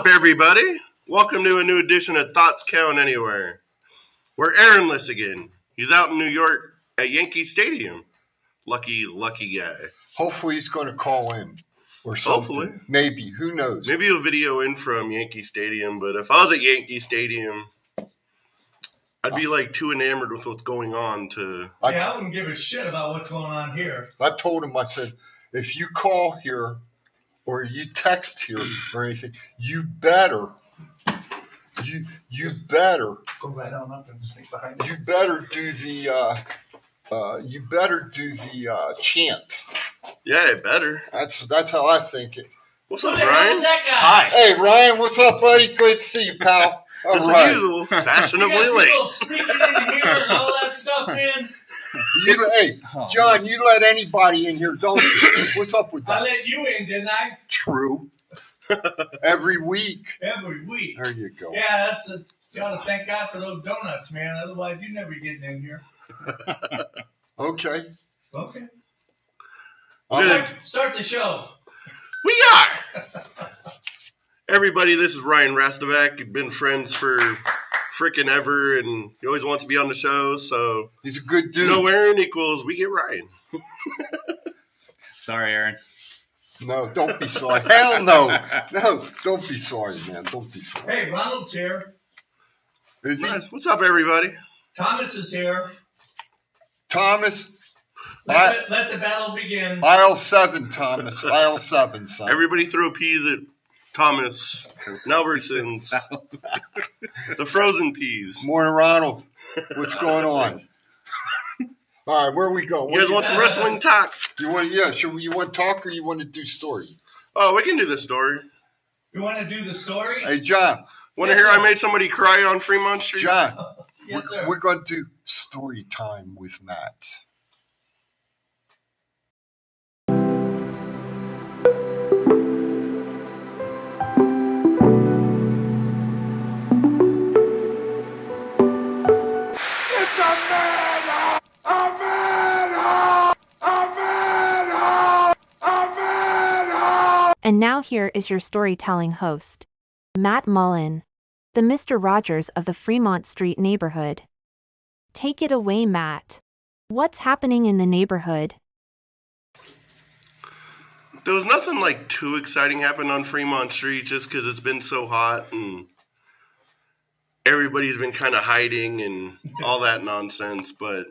Speaking. What's up, everybody? Welcome to a new edition of Thoughts Count Anywhere. We're Aaronless again. He's out in New York at Yankee Stadium. Lucky, lucky guy. Hopefully, he's going to call in or something. Hopefully. Maybe. Who knows? Maybe a video in from Yankee Stadium, but if I was at Yankee Stadium, I'd be like too enamored with what's going on to. I, yeah, I wouldn't give a shit about what's going on here. I told him, I said, if you call here or you text here or anything, you better, you you better, Go right on up and sneak behind you better do the, uh, uh, you better do the uh, chant. Yeah, it better. That's that's how I think it. What's up, Ryan? hell is Brian? that guy? Hey Ryan, what's up, buddy? Great to see you, pal. All Just right. as usual, You fashionably late. sneaking in here and all that stuff, man. You, hey, oh. John, you let anybody in here, don't you? What's up with that? I let you in, didn't I? True. Every week. Every week. There you go. Yeah, that's a. You ought to thank God for those donuts, man. Otherwise, you never getting in here. Okay. Okay. I'm Good. Start, start the show. We are. Everybody, this is Ryan Rastovac. We've been friends for frickin' ever, and he always wants to be on the show. So He's a good dude. no Aaron equals we get Ryan. Sorry, Aaron. No, don't be sorry. Hell no. No, don't be sorry, man. Don't be sorry. Hey, Ronald's here. Is he What's up, everybody? Thomas is here. Thomas? Let, I, the, let the battle begin. aisle seven, Thomas. Aisle seven, son. Everybody throw peas at Thomas Nelverson's. the frozen peas. Morning, Ronald. What's going on? All right, where are we going? You guys want some wrestling talk? You want? Yeah. Should we, you want to talk or you want to do story? Oh, we can do the story. You want to do the story? Hey, John. Want to Yes, hear sir. I made somebody cry on Fremont Street? John. yes, sir. We're, we're going to do story time with Matt. And now here is your storytelling host, Matt Mullen, the Mr. Rogers of the Fremont Street neighborhood. Take it away, Matt. What's happening in the neighborhood? There was nothing like too exciting happened on Fremont Street just because it's been so hot and everybody's been kind of hiding and all that nonsense. But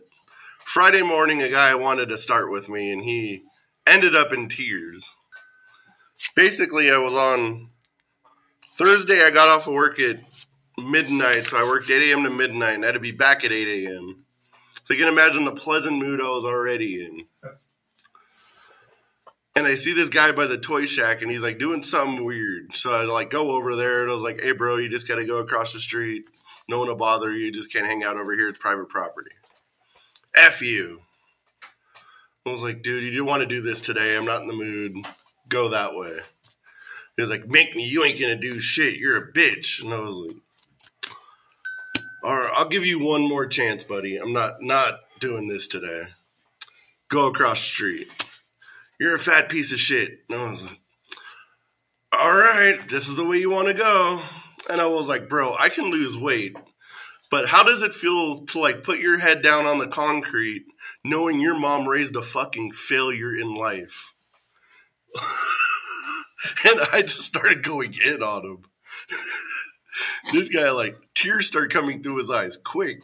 Friday morning, a guy wanted to start with me and he ended up in tears. Basically, I was on Thursday, I got off of work at midnight, so I worked 8 a.m. to midnight and I had to be back at 8 a.m. So you can imagine the pleasant mood I was already in and I see this guy by the toy shack, and he's like doing something weird. So I like go over there, and I was like, "Hey, bro, you just got to go across the street. No one will bother you. You just can't hang out over here. It's private property." F you. I was like, "Dude, you do want to do this today? I'm not in the mood. Go that way." He was like, "Make me. You ain't gonna do shit. You're a bitch." And I was like, "All right, I'll give you one more chance, buddy. I'm not not doing this today. Go across the street." you're a fat piece of shit. And I was like, all right, this is the way you want to go. And I was like, bro, I can lose weight, but how does it feel to like put your head down on the concrete knowing your mom raised a fucking failure in life? and I just started going in on him. this guy, like, tears start coming through his eyes quick.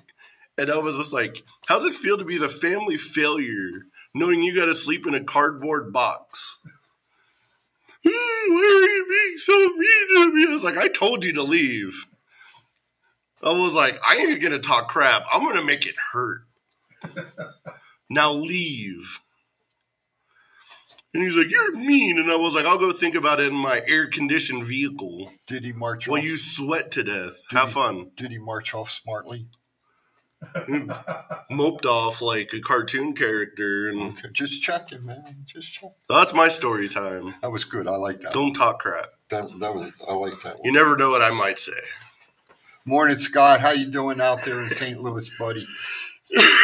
And I was just like, how's it feel to be the family failure knowing you got to sleep in a cardboard box? "Hmm, Why are you being so mean to me? I was like, I told you to leave. I was like, I ain't gonna talk crap. I'm gonna make it hurt. now leave. And he's like, You're mean. And I was like, I'll go think about it in my air conditioned vehicle Did he march while off? you sweat to death. Did Have he- fun. Did he march off smartly? Moped off like a cartoon character. And Okay, just checking, man. Just check. that's my story time. That was good. I like that. Don't talk crap. That, that was. I like that You never know what I might say. Morning, Scott. How you doing out there in St. Louis, buddy?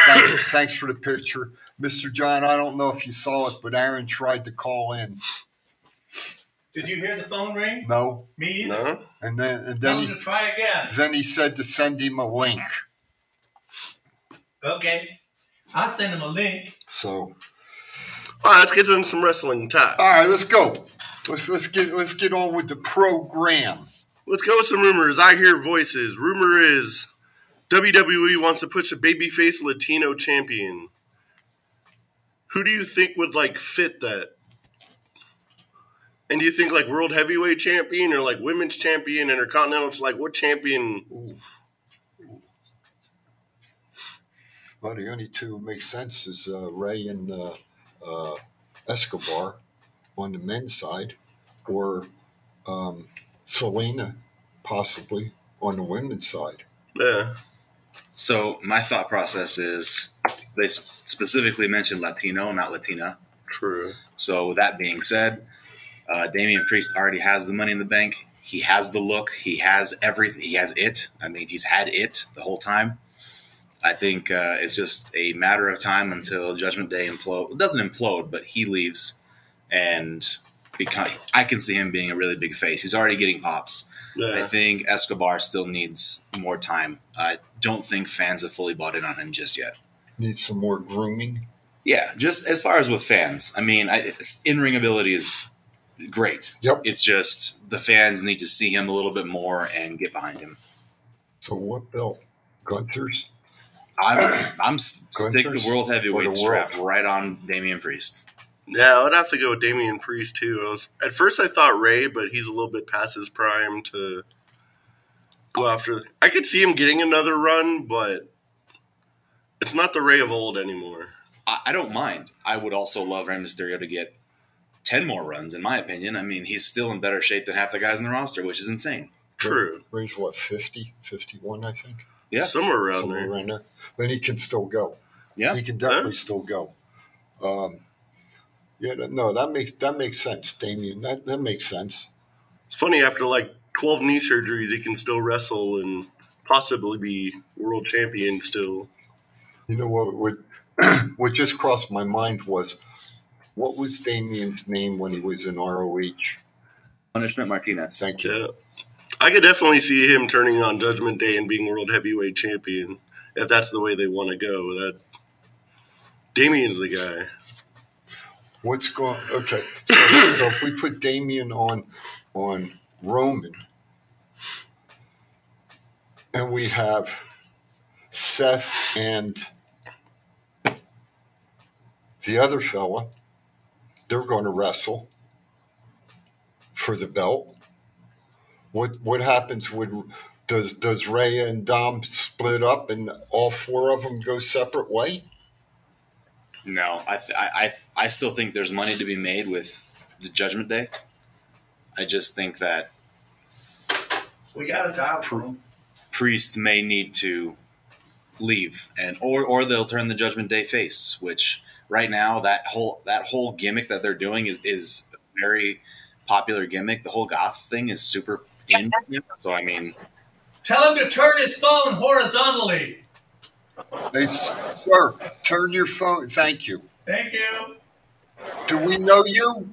thanks, thanks for the picture, Mr. John. I don't know if you saw it, but Aaron tried to call in. Did you hear the phone ring? No. Me either. No? And then and then he, to try again. then he said to send him a link. Okay. I'll send him a link. So All right, let's get into some wrestling talk. all right, let's go. Let's let's get let's get on with the program. Let's go with some rumors. I hear voices. Rumor is WWE wants to push a babyface Latino champion. Who do you think would like fit that? And do you think like world heavyweight champion or like women's champion, intercontinental? It's like what champion? Ooh. Well, the only two make sense is uh, Rey and uh, uh, Escobar on the men's side, or um, Zelina possibly on the women's side. Yeah, So my thought process is they specifically mentioned Latino, not Latina. true. So with that being said, uh, Damian Priest already has the money in the bank. He has the look. He has everything. He has it. I mean, he's had it the whole time. I think uh, it's just a matter of time until Judgment Day implode. It doesn't implode, but he leaves, and become. I can see him being a really big face. He's already getting pops. I think Escobar still needs more time. I don't think fans have fully bought in on him just yet. Need some more grooming. Yeah, just as far as with fans, I mean, in ring ability is great. Yep. It's just the fans need to see him a little bit more and get behind him. So what belt? Gunther's. I'm I'm s- stick the world heavyweight the strap world? right on Damian Priest. yeah. I would have to go with Damian Priest too. I was at first I thought Rey, but he's a little bit past his prime to go after. I could see him getting another run, but it's not the Rey of old anymore. I, I don't mind. I would also love Rey Mysterio to get ten more runs, in my opinion. I mean, he's still in better shape than half the guys in the roster, which is insane. True. Rey's what 50, 51, I think. Yeah, Somewhere around Somewhere there. around there. Then he can still go. yeah. He can definitely still go. Um, yeah, no, that makes that makes sense, Damian. That that makes sense. It's funny after like 12 knee surgeries, he can still wrestle and possibly be world champion still. You know what? What, what just crossed my mind was, what was Damian's name when he was in ROH? Punishment Martinez. Thank you. Yeah. I could definitely see him turning on Judgment Day and being world heavyweight champion if that's the way they want to go. That Damian's the guy. What's going? Okay, so, so if we put Damian on on Roman, and we have Seth and the other fella, they're going to wrestle for the belt. What what happens when does does Rey and Dom split up and all four of them go separate way? No, I, th- I, I, I still think there's money to be made with the Judgment Day. I just think that We got a dial for him. Priest may need to leave, and or or they'll turn the Judgment Day face. Which right now that whole that whole gimmick that they're doing is is a very popular gimmick. The whole goth thing is super in. So I mean, Tell him to turn his phone horizontally. They, sir, turn your phone. Thank you. Thank you. Do we know you?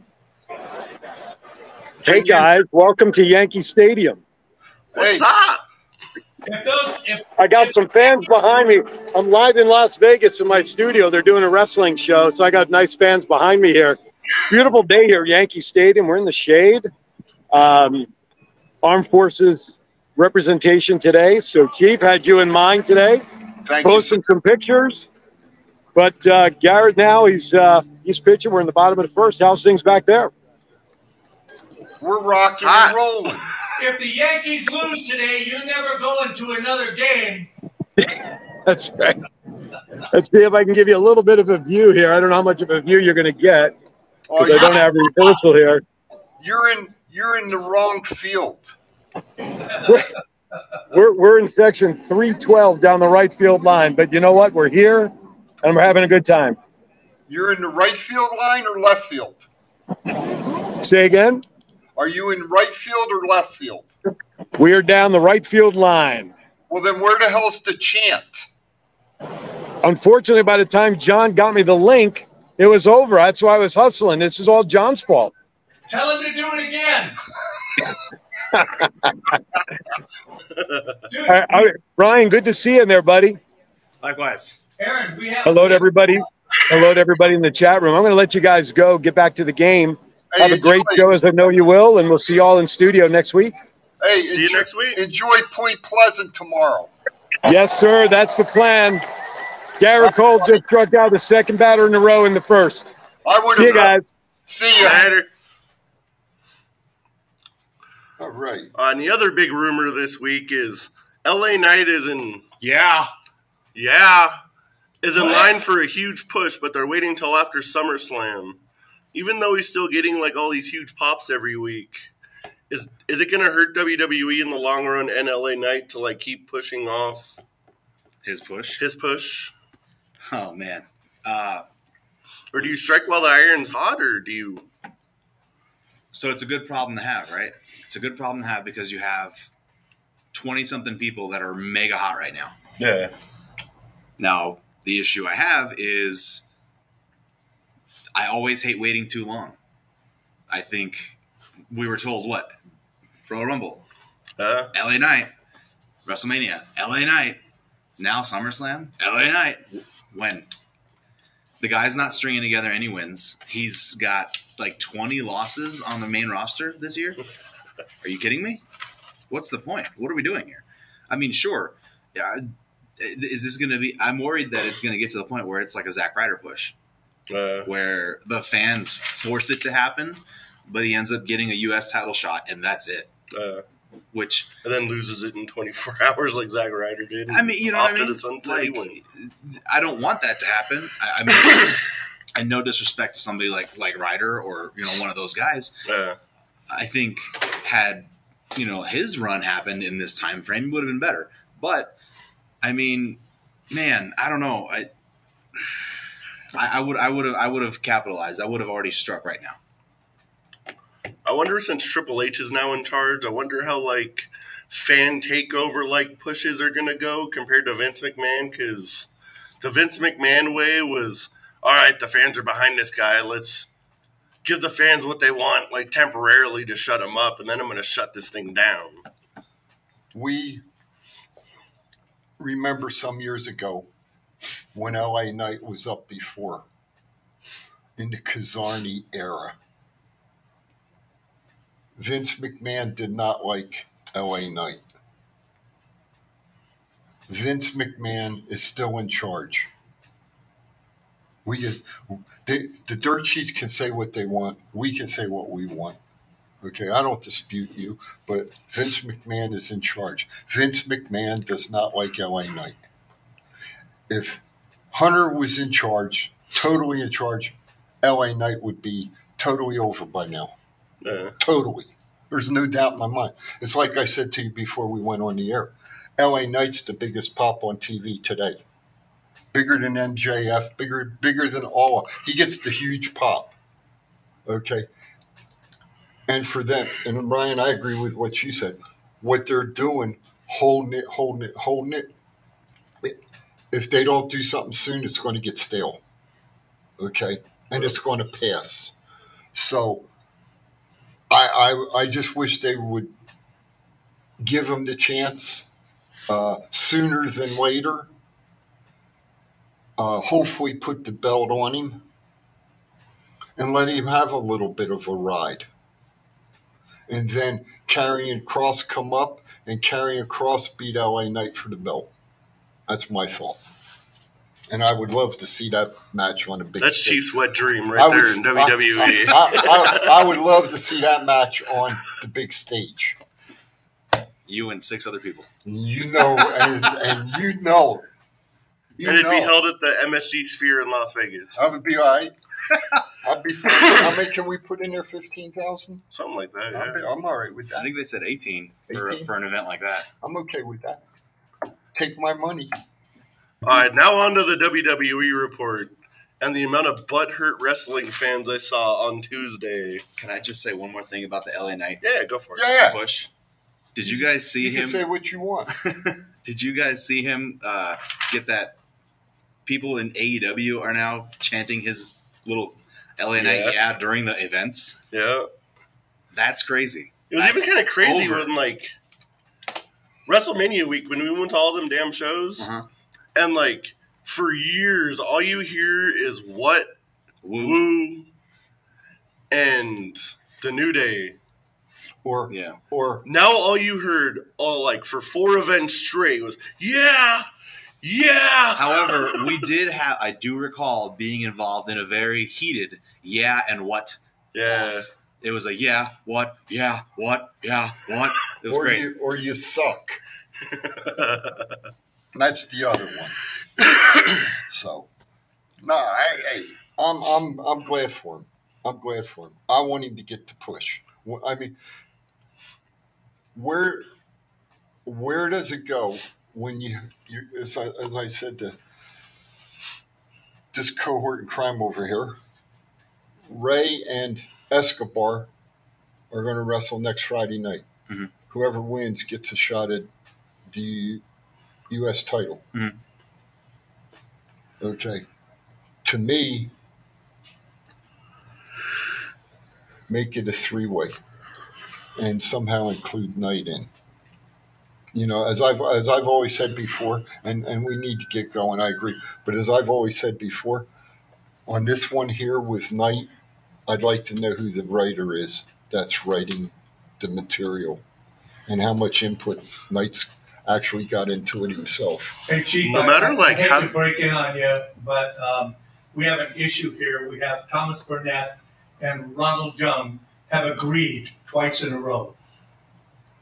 Hey guys, welcome to Yankee Stadium. What's Hey. up? If those, if I got some fans behind me. I'm live in Las Vegas in my studio. They're doing a wrestling show, so I got nice fans behind me here. Beautiful day here, Yankee Stadium. We're in the shade. Um, Armed Forces representation today. So Chief had you in mind today, Thank you. posting some pictures. But uh, Gerrit now he's uh, he's pitching. We're in the bottom of the first. How's things back there? We're rocking Hot. and rolling. If the Yankees lose today, you're never going to another game. That's right. Let's see if I can give you a little bit of a view here. I don't know how much of a view you're going to get Oh, because I don't you're, have reversal here. you're in you're in the wrong field. We're, we're in section 312 down the right field line, but you know what? We're here and we're having a good time. You're in the right field line or left field? Say again? Are you in right field or left field? We are down the right field line. Well, then where the hell's the chant? Unfortunately, by the time John got me the link, it was over. That's why I was hustling. This is all John's fault. Tell him to do it again. Dude, All right, all right. Ryan, good to see you in there, buddy. Likewise. Aaron, we have Hello to everybody. Hello to everybody in the chat room. I'm going to let you guys go, get back to the game. Hey, Have a great enjoy- show, as I know you will, and we'll see you all in studio next week. Hey, See you next week. enjoy Point Pleasant tomorrow. Yes, sir. That's the plan. Gerrit Cole just struck out the second batter in a row in the first. I would See you have. guys. See ya. Later. All right. Uh, and the other big rumor this week is LA Knight is in, Yeah. yeah, is in What? line for a huge push, but they're waiting till after SummerSlam. Even though he's still getting like all these huge pops every week, is is it going to hurt WWE in the long run and LA Knight to like keep pushing off His push. his push, Oh man. Uh, or do you strike while the iron's hot, or do you? so it's a good problem to have, right? It's a good problem to have because you have twenty something people that are mega hot right now. Yeah, Now, the issue I have is I always hate waiting too long. I think we were told what? Royal Rumble, uh, LA Knight, WrestleMania, LA Knight, now SummerSlam, LA Knight. When? The guy's not stringing together any wins. He's got like 20 losses on the main roster this year. Are you kidding me? What's the point? What are we doing here? I mean, sure. Yeah, is this going to be? I'm worried that it's going to get to the point where it's like a Zack Ryder push, uh, where the fans force it to happen, but he ends up getting a U.S. title shot, and that's it. uh, Which and then loses it in 24 hours like Zack Ryder did. I mean, you know, I mean? Like. I don't want that to happen. I, I mean, and no disrespect to somebody like like Ryder or you know one of those guys. Uh, I think had you know his run happened in this time frame, it would have been better. But I mean, man, I don't know. I I, I would I would have I would have capitalized. I would have already struck right now. I wonder since Triple H is now in charge, I wonder how like fan takeover like pushes are gonna go compared to Vince McMahon because the Vince McMahon way was all right. The fans are behind this guy. Let's give the fans what they want, like temporarily to shut them up, and then I'm gonna shut this thing down. We remember some years ago when LA Knight was up before in the Kazarni era. Vince McMahon did not like LA Knight. Vince McMahon is still in charge. We just, they, the dirt sheets can say what they want. We can say what we want. Okay, I don't dispute you, but Vince McMahon is in charge. Vince McMahon does not like LA Knight. If Hunter was in charge, totally in charge, LA Knight would be totally over by now. Uh, Totally. There's no doubt in my mind. It's like I said to you before we went on the air. LA Knight's the biggest pop on TV today. Bigger than MJF, bigger bigger than all. He gets the huge pop. Okay. And for them, and Ryan, I agree with what you said. What they're doing, holding it, holding it, holding it. If they don't do something soon, it's going to get stale. Okay. And it's going to pass. So I, I, I just wish they would give him the chance uh, sooner than later. Uh, hopefully, put the belt on him and let him have a little bit of a ride. And then Karrion Kross come up and Karrion Kross beat LA Knight for the belt. That's my thought. And I would love to see that match on a big that's stage. Chief's wet dream I right would- there in I- WWE. I, I, I would love to see that match on the big stage. You and six other people. You know, and, and you know, you and it'd be held at the MSG Sphere in Las Vegas, I would be all right. I'd be. fine. How many can we put in there? Fifteen thousand. something like that. I'm, I'm all right with that. I think they said 18 for, 18? for an event like that. I'm okay with that. Take my money. All right, now on to the WWE report and the amount of butthurt wrestling fans I saw on Tuesday. Can I just say one more thing about the LA Knight Yeah, go for it. Yeah, yeah. push? Did you guys see You can him? say what you want. Did you guys see him uh, get that? People in AEW are now chanting his little LA Knight Yeah. yeah during the events. Yeah. That's crazy. It was That's even kind of crazy over. when like WrestleMania week when we went to all them damn shows, Uh-huh. and like for years, all you hear is what Woo. woo and the New Day. Or Yeah. or Now all you heard, all like for four events straight, was yeah, yeah. However, we did have. I do recall being involved in a very heated yeah and what. yeah. It was a yeah, what, yeah, what, yeah, what. It was or great. you or you suck. That's the other one. so, no, hey, I'm I'm I'm glad for him. I'm glad for him. I want him to get the push. I mean, where where does it go when you you as I, as I said to this cohort in crime over here, Rey and Escobar are going to wrestle next Friday night. Mhm. Whoever wins gets a shot at the U.S. title. Mhm. Okay. To me, make it a three way and somehow include Knight in. You know, as I've as I've always said before, and, and we need to get going, I agree. But as I've always said before, on this one here with Knight, I'd like to know who the writer is that's writing the material and how much input Knight's actually got into it himself. Hey, Chief, No I- matter, I, like, I hate how- to break in on you, but um, we have an issue here. We have Thomas Burnett and Ronald Young have agreed twice in a row.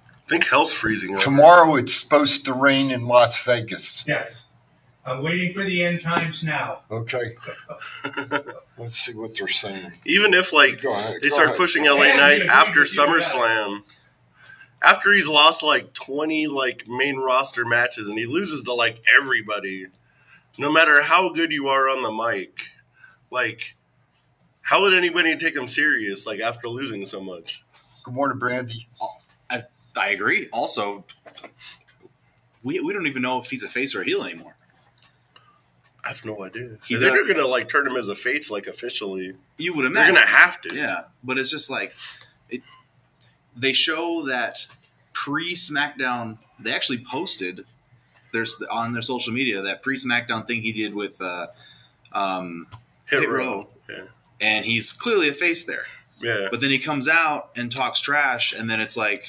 I think hell's freezing. Tomorrow it's supposed to rain in Las Vegas. Yes. I'm waiting for the end times now. Okay. Let's see what they're saying. Even if like Go ahead. they go start ahead. pushing LA we Knight agree after with you on that. SummerSlam, after he's lost like twenty like main roster matches and he loses to like everybody, no matter how good you are on the mic, like how would anybody take him serious like after losing so much? Good morning, Brandy. I agree. Also, we, we don't even know if he's a face or a heel anymore. I have no idea. He They're gonna like turn him as a face like officially. You would imagine They're gonna have to. Yeah, but it's just like it, they show that pre SmackDown. They actually posted there's on their social media that pre SmackDown thing he did with uh, um, Hit, Hit row. row. Yeah. and he's clearly a face there. Yeah. But then he comes out and talks trash, and then it's like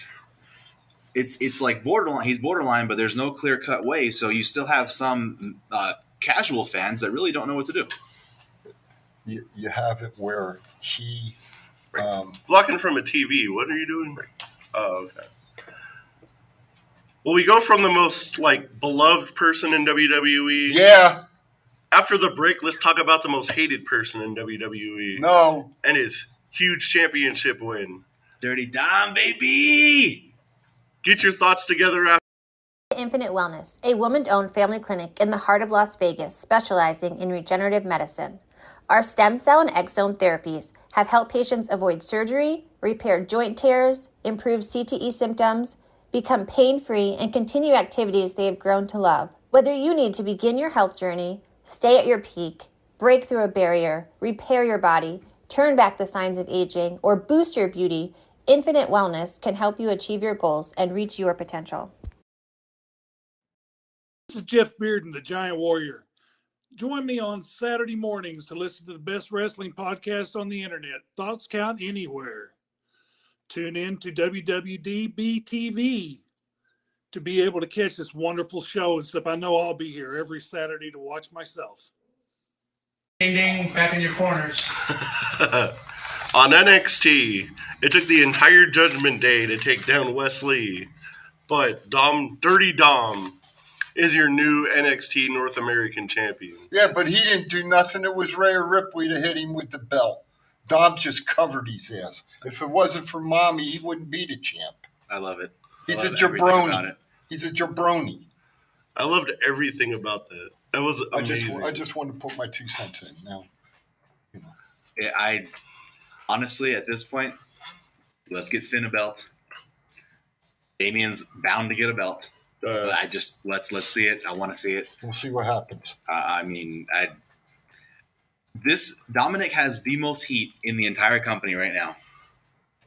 it's it's like borderline. He's borderline, but there's no clear cut way. So you still have some uh, casual fans that really don't know what to do. You, you have it where he. Um, blocking from a TV. What are you doing? Oh, okay. Well, we go from the most like beloved person in WWE. yeah, After the break, let's talk about the most hated person in WWE no, and his huge championship win. Dirty Dom, baby. Get your thoughts together after. Infinite Wellness, a woman owned family clinic in the heart of Las Vegas specializing in regenerative medicine. Our stem cell and exome therapies have helped patients avoid surgery, repair joint tears, improve CTE symptoms, become pain free, and continue activities they have grown to love. Whether you need to begin your health journey, stay at your peak, break through a barrier, repair your body, turn back the signs of aging, or boost your beauty, Infinite Wellness can help you achieve your goals and reach your potential. This is Jeff Bearden, the Giant Warrior. Join me on Saturday mornings to listen to the best wrestling podcast on the internet. Thoughts count anywhere. Tune in to WWDB TV to be able to catch this wonderful show and stuff. I know I'll be here every Saturday to watch myself. Ding ding, back in your corners. On NXT, it took the entire Judgment Day to take down Wesley, but Dom, Dirty Dom, is your new NXT North American champion. yeah, but he didn't do nothing. It was Rhea Ripley to hit him with the belt. Dom just covered his ass. If it wasn't for mommy, he wouldn't be the champ. I love it. I He's a love everything about jabroni. it. He's a jabroni. I loved everything about that. That was I just, amazing. I just wanted to put my two cents in now. Yeah, I honestly, at this point, let's get Finn a belt. Damian's bound to get a belt. Uh, I just let's let's see it. I want to see it. We'll see what happens. Uh, I mean, I this Dominic has the most heat in the entire company right now.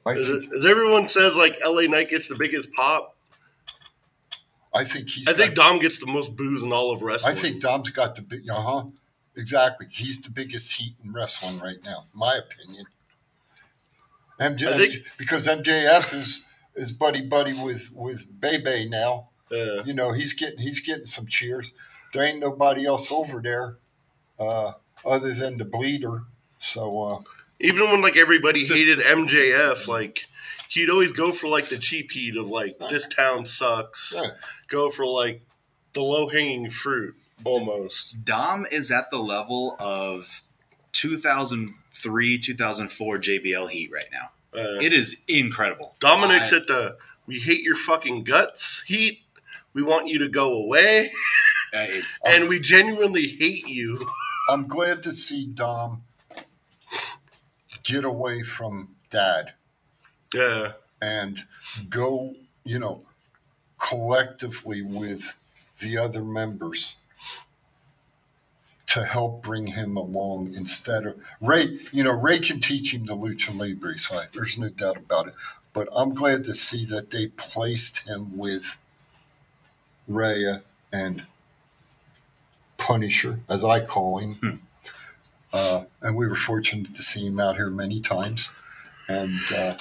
I As, think, as everyone says, like LA Knight gets the biggest pop. I think he's. I think Dom gets the most booze in all of wrestling. I think Dom's got the big. Uh huh. Exactly. He's the biggest heat in wrestling right now, in my opinion. MJ, I think- because MJF is is buddy buddy with with Bebe now. Yeah. You know he's getting he's getting some cheers. There ain't nobody else over there, uh, other than the bleeder. So uh, even when like everybody hated MJF, like he'd always go for like the cheap heat of like this town sucks. yeah. Go for like the low hanging fruit almost. Dom is at the level of 2003, 2004 JBL Heat right now. Uh, It is incredible. Dominic's I- at the we hate your fucking guts heat. We want you to go away, uh, it's and we genuinely hate you. I'm glad to see Dom get away from Dad. Yeah, and go, you know, collectively with the other members to help bring him along instead of Rey. You know, Rey can teach him the lucha libre side. There's no doubt about it. But I'm glad to see that they placed him with Rhea and Punisher, as I call him. Uh, and we were fortunate to see him out here many times. And uh,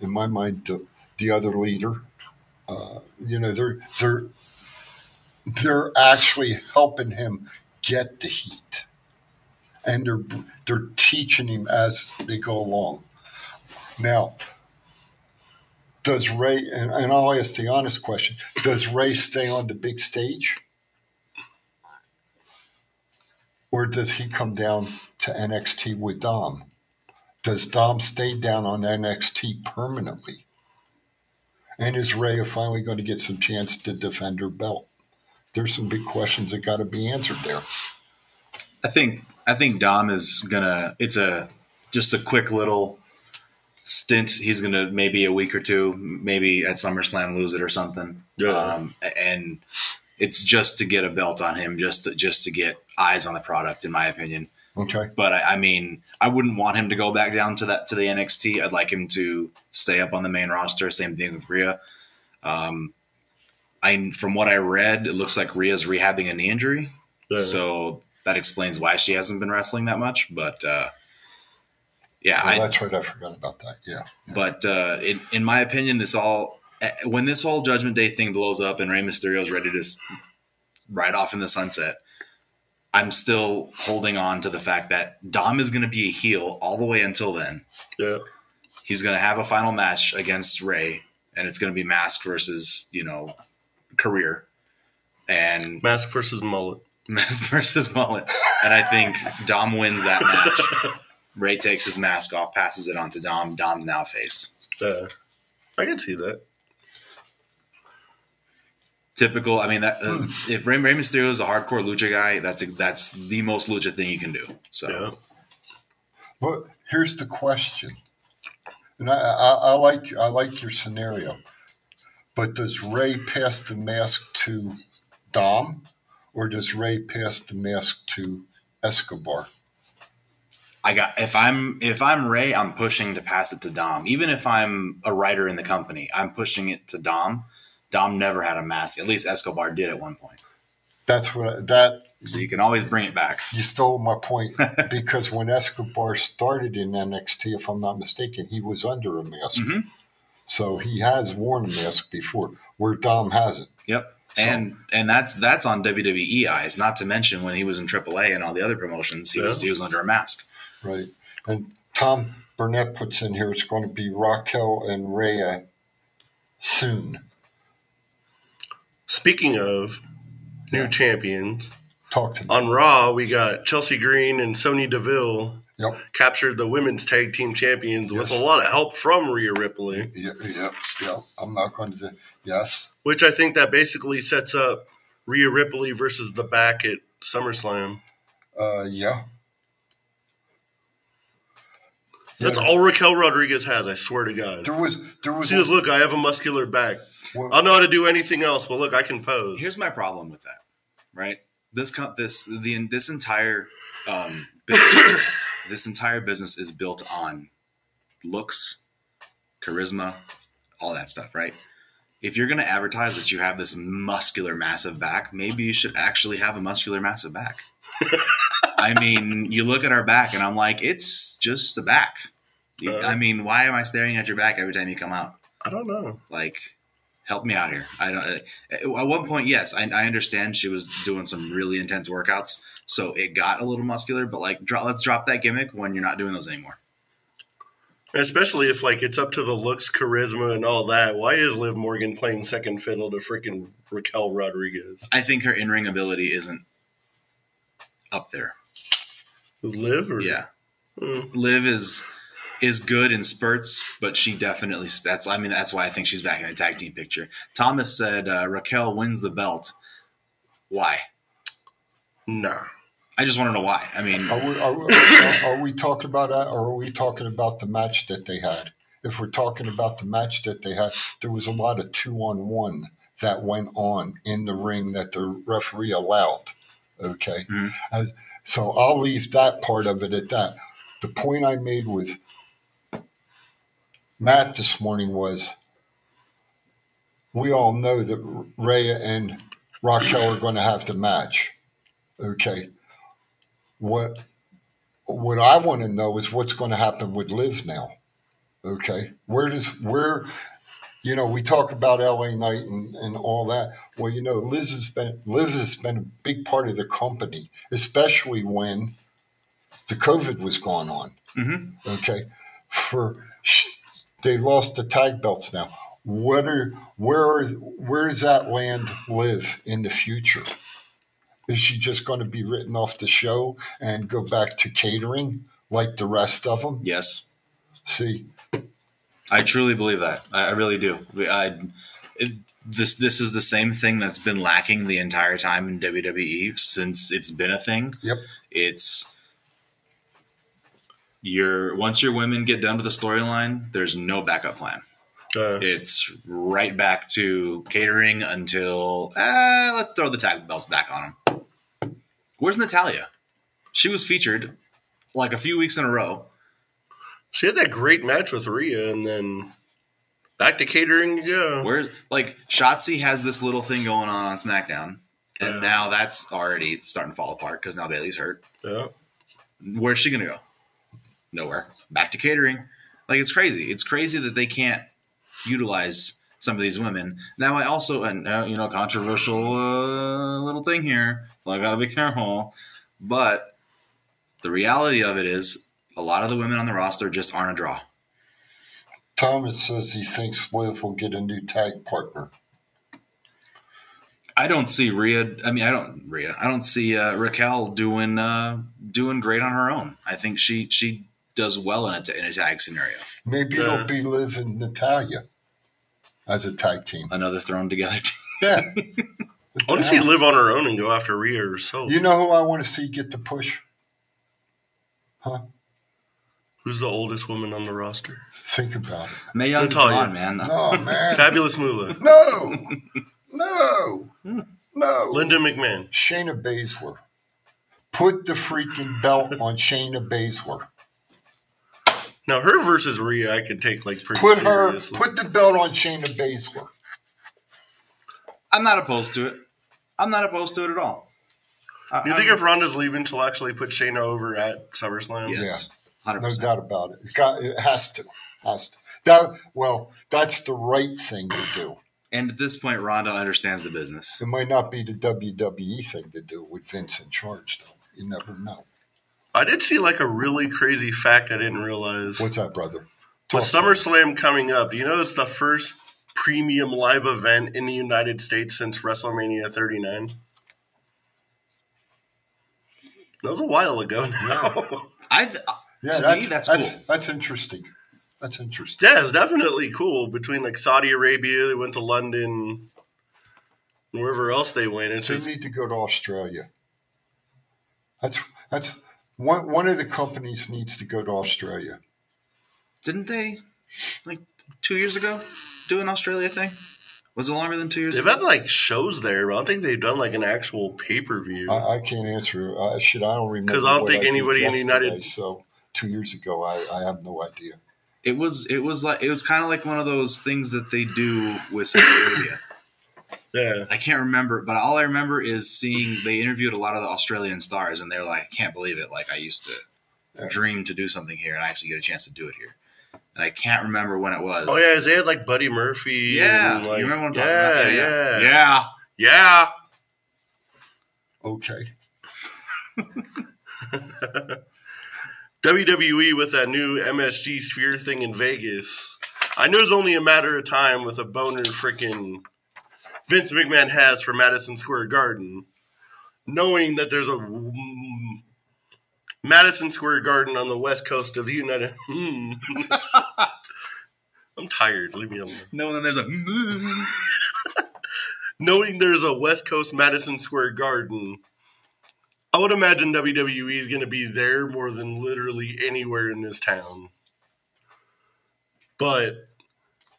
in my mind, the, the other leader, uh, you know, they're they're they're actually helping him get the heat, and they're they're teaching him as they go along. Now, does Rey? And, and I'll ask the honest question: Does Rey stay on the big stage, or does he come down to NXT with Dom? Does Dom stay down on NXT permanently? And is Rhea finally going to get some chance to defend her belt? There's some big questions that got to be answered there. I think I think Dom is gonna. It's a just a quick little stint. He's gonna maybe a week or two, maybe at SummerSlam lose it or something. Yeah. Um, and it's just to get a belt on him, just to, just to get eyes on the product, in my opinion. Okay. But I, I mean, I wouldn't want him to go back down to that to the NXT. I'd like him to stay up on the main roster. Same thing with Rhea. Um, I from what I read, it looks like Rhea's rehabbing a knee injury, Yeah. so that explains why she hasn't been wrestling that much. But uh, yeah, Well, I, that's right. I forgot about that. Yeah. but uh, in in my opinion, this all eh, when this whole Judgment Day thing blows up and Rey Mysterio is ready to s- ride off in the sunset, I'm still holding on to the fact that Dom is going to be a heel all the way until then. yeah. He's going to have a final match against Rey, and it's going to be Mask versus you know career, and Mask versus mullet. Mask versus Mullet. And I think Dom wins that match. Rey takes his mask off, passes it on to Dom. Dom's now face. Yeah, I can see that. typical. I mean, that uh, Hmm. if Rey, Rey Mysterio is a hardcore lucha guy, that's that's the most lucha thing you can do. So Yeah. But here's the question, and I, I, I like I like your scenario. But does Rey pass the mask to Dom, or does Rey pass the mask to Escobar? I got if I'm if I'm Rey, I'm pushing to pass it to Dom. Even if I'm a writer in the company, I'm pushing it to Dom. Dom never had a mask. At least Escobar did at one point. That's what that So you can always bring it back. You stole my point because when Escobar started in NXT, if I'm not mistaken, he was under a mask. Mhm. So he has worn a mask before, where Dom hasn't. Yep. So- And and that's that's on WWE eyes. Not to mention when he was in AAA and all the other promotions, he was he was under a mask. Right. And Tom Burnett puts in here it's going to be Raquel and Rhea soon. Speaking of new champions, Talk to me. on Raw we got Chelsea Green and Sonya Deville Yep. captured the women's tag team champions with a lot of help from Rhea Ripley, Yep. Yep. Yep. I'm not going to. Yes. which I think that basically sets up Rhea Ripley versus the back at SummerSlam. Uh, yeah. That's all Raquel Rodriguez has. I swear to God. There was. There was. She goes, look, I have a muscular back. well, I'll know how to do anything else, but look, I can pose. Here's my problem with that. Right? This co- this the this entire um business, this entire business is built on looks, charisma, all that stuff, right? If you're going to advertise that you have this muscular, massive back, maybe you should actually have a muscular, massive back. I mean, you look at our back, and I'm like, it's just the back. Uh. I mean, why am I staring at your back every time you come out? I don't know. Like, help me out here. I don't. At one point, yes, I, I understand she was doing some really intense workouts, so it got a little muscular. But like, dro- let's drop that gimmick when you're not doing those anymore. Especially if like it's up to the looks, charisma, and all that. Why is Liv Morgan playing second fiddle to freaking Raquel Rodriguez? I think her in ring ability isn't up there. Liv or Yeah, Hmm. Liv is is good in spurts, but she definitely that's. I mean, that's why I think she's back in the tag team picture. Thomas said uh, Raquel wins the belt. Why? Nah. I just want to know why. I mean, Are we, are, we- are we talking about that, or are we talking about the match that they had? If we're talking about the match that they had, there was a lot of two on one that went on in the ring that the referee allowed. Okay. Mhm. Uh, so I'll leave that part of it at that. The point I made with Matt this morning was we all know that Rhea and Raquel are going to have to match. Okay. What what I want to know is what's going to happen with Liv now. Okay. Where does where you know, we talk about LA Knight and, and all that. Well, you know, Liz has been Liv has been a big part of the company, especially when the COVID was going on. mhm. Okay, for they lost the tag belts now. What are where where does that land Liv in the future? Is she just going to be written off the show and go back to catering like the rest of them? yes, See, I truly believe that. I, really do. I, it, this this is the same thing that's been lacking the entire time in WWE since it's been a thing. Yep. It's your once your women get done with the storyline, there's no backup plan. Uh, It's right back to catering until uh, let's throw the tag belts back on them. Where's Natalya? She was featured like a few weeks in a row. She had that great match with Rhea, and then back to catering you go. Where like Shotzi has this little thing going on on SmackDown, and Yeah. now that's already starting to fall apart because now Bayley's hurt. Yeah. Where's she gonna go? Nowhere. Back to catering. Like it's crazy. It's crazy that they can't utilize some of these women. Now I also and uh, you know controversial uh, little thing here. So I gotta be careful. But the reality of it is, a lot of the women on the roster just aren't a draw. Thomas says he thinks Liv will get a new tag partner. I don't see Rhea. I mean, I don't Rhea. I don't see uh, Raquel doing uh, doing great on her own. I think she she does well in a, in a tag scenario. Maybe Yeah. it'll be Liv and Natalya as a tag team. Another thrown together. Team. Yeah. I want to see Liv on her own and go after Rhea herself. You know who I want to see get the push? Huh? Who's the oldest woman on the roster? Think about it. Mae Young's Natalya. gone, man. No, man. Fabulous Moolah. No. No. No. Linda McMahon. Shayna Baszler. Put the freaking belt on Shayna Baszler. Now her versus Rhea, I could take like pretty Put her. Put the belt on Shayna Baszler. I'm not opposed to it. I'm not opposed to it at all. I- you think I'm- if Ronda's leaving, she'll actually put Shayna over at SummerSlam? yes, hundred No doubt about it. It, got, it has to. Has to. That well, that's the right thing to do. And at this point, Ronda understands the business. It might not be the WWE thing to do with Vince in charge, though. You never know. I did see like a really crazy fact I didn't realize. What's that, brother? With Talk- SummerSlam coming up, do you know it's the first premium live event in the United States since WrestleMania 39? That was a while ago now. I Yeah, to that's, me, that's that's, cool. that's interesting. That's interesting. yeah, it's definitely cool. Between like Saudi Arabia, they went to London, wherever else they went. It's They just need to go to Australia. That's that's one one of the companies needs to go to Australia. didn't they like two years ago do an Australia thing? Was it longer than two years they've ago? had like shows there, but I don't think they've done like an actual pay per view. I, I can't answer. Uh, shit, I don't remember because I don't think did anybody in the United- So two years ago, I, I have no idea. It was it was like it was kind of like one of those things that they do with Saudi Arabia. Yeah. I can't remember, but all I remember is seeing they interviewed a lot of the Australian stars, and they're like, "I can't believe it! Like I used to Yeah. dream to do something here, and I actually get a chance to do it here." And I can't remember when it was. Oh yeah, they had like Buddy Murphy. yeah. and, like, you remember what I'm yeah, talking about? yeah, yeah. yeah. Okay. WWE with that new MSG Sphere thing in Vegas. I know it's only a matter of time with a boner freaking Vince McMahon has for Madison Square Garden, knowing that there's a mm, Madison Square Garden on the west coast of the United. Hmm. I'm tired. Leave me alone. No, then there's a. knowing there's a West Coast Madison Square Garden, I would imagine WWE is going to be there more than literally anywhere in this town. But